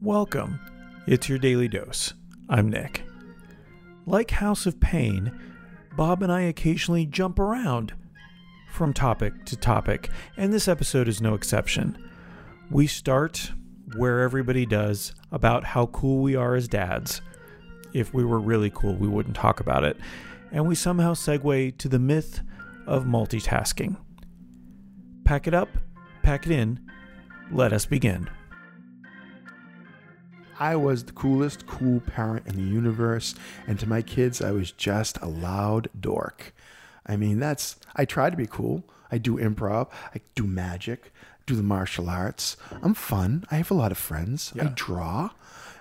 Welcome. It's your daily dose. I'm Nick. Like House of Pain, Bob and I occasionally jump around from topic to topic, and this episode is no exception. We start where everybody does about how cool we are as dads. If we were really cool, we wouldn't talk about it. And we somehow segue to the myth of multitasking. Pack it up, pack it in, let us begin. I was the coolest cool parent in the universe, and to my kids, I was just a loud dork. I mean, that's, I try to be cool. I do improv, I do magic, do the martial arts. I'm fun. I have a lot of friends. I draw.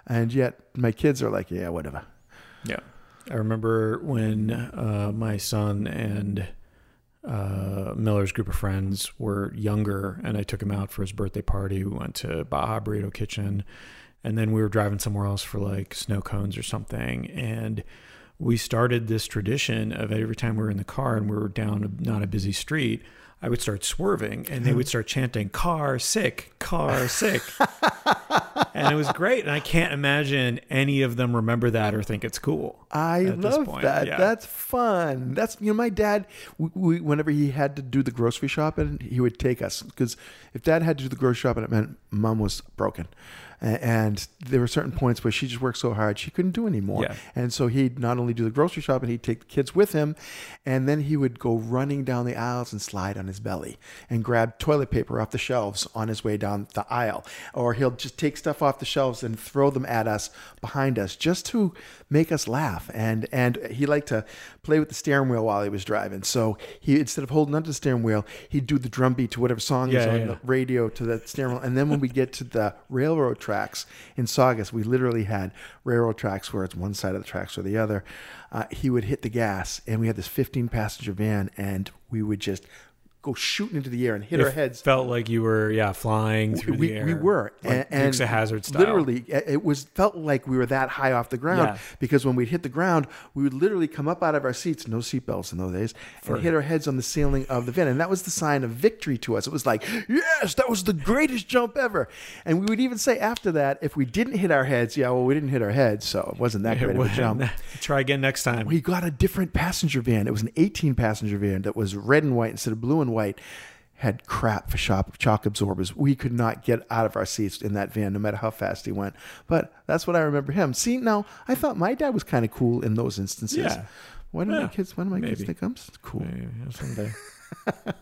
And yet, my kids are like, yeah, whatever. Yeah. I remember when uh, my son and uh, Miller's group of friends were younger, and I took him out for his birthday party. We went to Baja Burrito Kitchen, and then we were driving somewhere else for like snow cones or something. And we started this tradition of every time we were in the car and we were down a, not a busy street, I would start swerving, and they would start chanting "Car sick, car sick." and it was great. And I can't imagine any of them remember that or think it's cool. I love that. Yeah. That's fun. That's you know, my dad. We, we, whenever he had to do the grocery shopping, he would take us because if dad had to do the grocery shopping, it meant mom was broken, and there were certain points where she just worked so hard she couldn't do anymore. Yeah. And so he'd not only do the grocery shop shopping, he'd take the kids with him, and then he would go running down the aisles and slide on his belly and grab toilet paper off the shelves on his way down the aisle, or he'll just take stuff off the shelves and throw them at us behind us just to make us laugh. And and he liked to play with the steering wheel while he was driving. So he instead of holding onto the steering wheel, he'd do the drum beat to whatever song Yeah, is on yeah. the radio to the steering wheel. And then when we get to the railroad tracks in Saugus, we literally had railroad tracks where it's one side of the tracks or the other. Uh, he would hit the gas, and we had this 15 passenger van, and we would just go shooting into the air and hit It our heads felt like you were, yeah, flying through we, the air. we were like and, of Hazzard style. literally it was felt like we were that high off the ground Yeah. because when we'd hit the ground we would literally come up out of our seats no seatbelts in those days and hit our heads on the ceiling of the van and that was the sign of victory to us it was like yes that was the greatest jump ever and we would even say after that if we didn't hit our heads yeah well we didn't hit our heads so it wasn't that It great of a jump Try again next time. we got a different passenger van. It was an 18 passenger van that was red and white instead of blue and white. Had crap for shock, shock absorbers. We could not get out of our seats in that van, no matter how fast he went. But that's what I remember him. See, now I thought my dad was kind of cool in those instances. Yeah. Why do Yeah, my kids? Why do my kids maybe. think I'm cool? Maybe someday.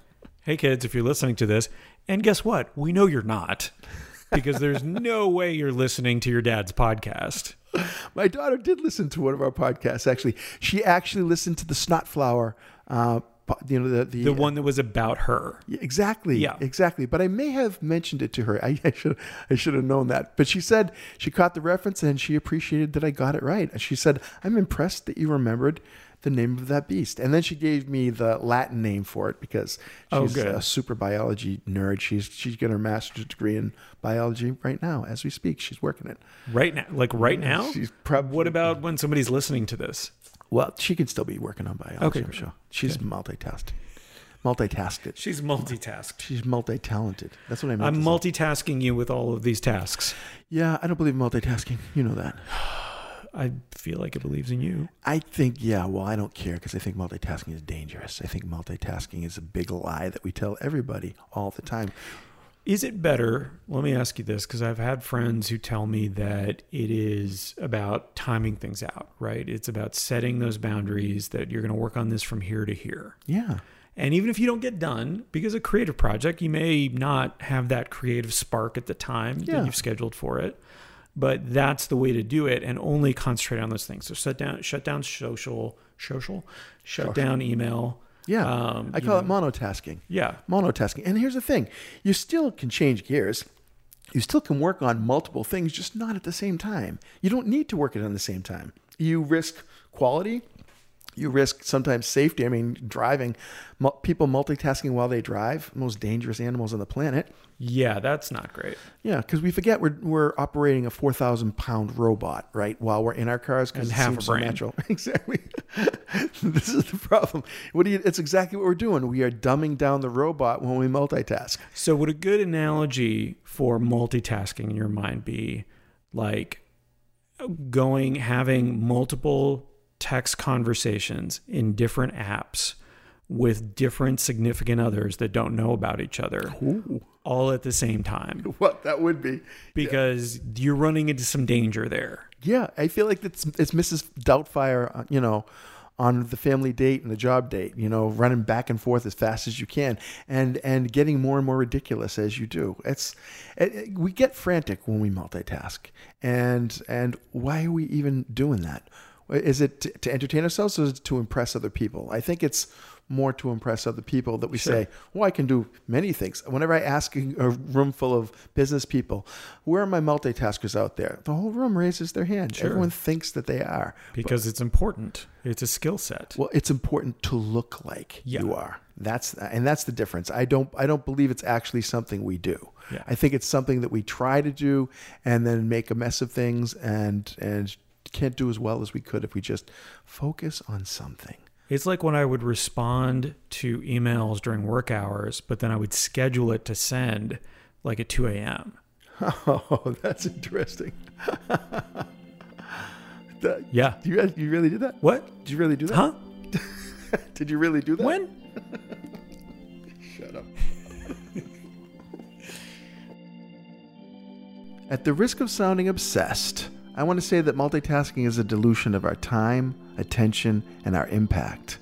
hey, kids, if you're listening to this, and guess what? We know you're not. Because there's no way you're listening to your dad's podcast. My daughter did listen to one of our podcasts. Actually, she actually listened to the Snot Flower. Uh, you know the the, The one that was about her. Exactly. Yeah. Exactly. But I may have mentioned it to her. I, I should I should have known that. But she said she caught the reference and she appreciated that I got it right. And she said, "I'm impressed that you remembered the name of that beast." And then she gave me the Latin name for it because Oh, she's good. a super biology nerd. She's she's getting her master's degree in biology right now as we speak. She's working it. Right now. Like right now? She's probably What about when somebody's listening to this? Well, she can still be working on biology. Okay, I'm great. sure. She's multitasking. Multitasked. She's multitasked. She's multi-talented. That's what I meant. I'm to say. multitasking you with all of these tasks. Yeah, I don't believe in multitasking. You know that. I feel like it believes in you. I think, yeah, well, I don't care because I think multitasking is dangerous. I think multitasking is a big lie that we tell everybody all the time. Is it better? Let me ask you this because I've had friends who tell me that it is about timing things out, right? It's about setting those boundaries that you're going to work on this from here to here. Yeah. And even if you don't get done, because a creative project, you may not have that creative spark at the time Yeah. that you've scheduled for it. But that's the way to do it and only concentrate on those things. So shut down shut down social social, shut down email. Yeah. Um, I call it know. monotasking. Yeah. Monotasking. And here's the thing you still can change gears. You still can work on multiple things, just not at the same time. You don't need to work it on the same time. You risk quality you risk sometimes safety. I mean, driving, people multitasking while they drive, most dangerous animals on the planet. Yeah, that's not great. Yeah, because we forget we're we're operating a four thousand pound robot, right? While we're in our cars, because And it half seems so natural. exactly. this is the problem. What do you? It's exactly what we're doing. We are dumbing down the robot when we multitask. So, would a good analogy for multitasking in your mind be like going, having multiple text conversations in different apps with different significant others that don't know about each other all at the same time? What that would be. Because you're running into some danger there. Yeah, I feel like it's it's Mrs. Doubtfire, uh, you know, on the family date and the job date, you know, running back and forth as fast as you can, and and getting more and more ridiculous as you do. It's it, it- we get frantic when we multitask, and and why are we even doing that? Is it to, to entertain ourselves or is it to impress other people? I think it's more to impress other people that we say, well, I can do many things. Whenever I ask a room full of business people, where are my multitaskers out there? The whole room raises their hand. Everyone thinks that they are. Because it's important. It's a skill set. Well, it's important to look like Yeah. you are. That's and that's the difference. I don't I don't believe it's actually something we do. Yeah. I think it's something that we try to do and then make a mess of things and and can't do as well as we could if we just focus on something. It's like when I would respond to emails during work hours, but then I would schedule it to send like at 2 a.m. Oh, that's interesting. That- Yeah. you, you really did that? What? Did you really do that? Huh? Did you really do that? When? Shut up. At the risk of sounding obsessed, I want to say that multitasking is a dilution of our time, attention, and our impact.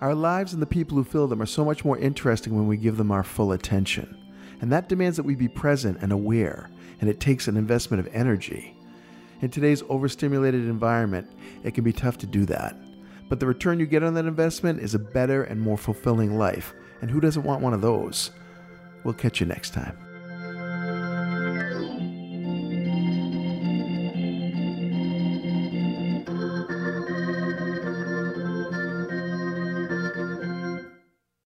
Our lives and the people who fill them are so much more interesting when we give them our full attention. And that demands that we be present and aware, and it takes an investment of energy. In today's overstimulated environment, it can be tough to do that. But the return you get on that investment is a better and more fulfilling life. And who doesn't want one of those? We'll catch you next time.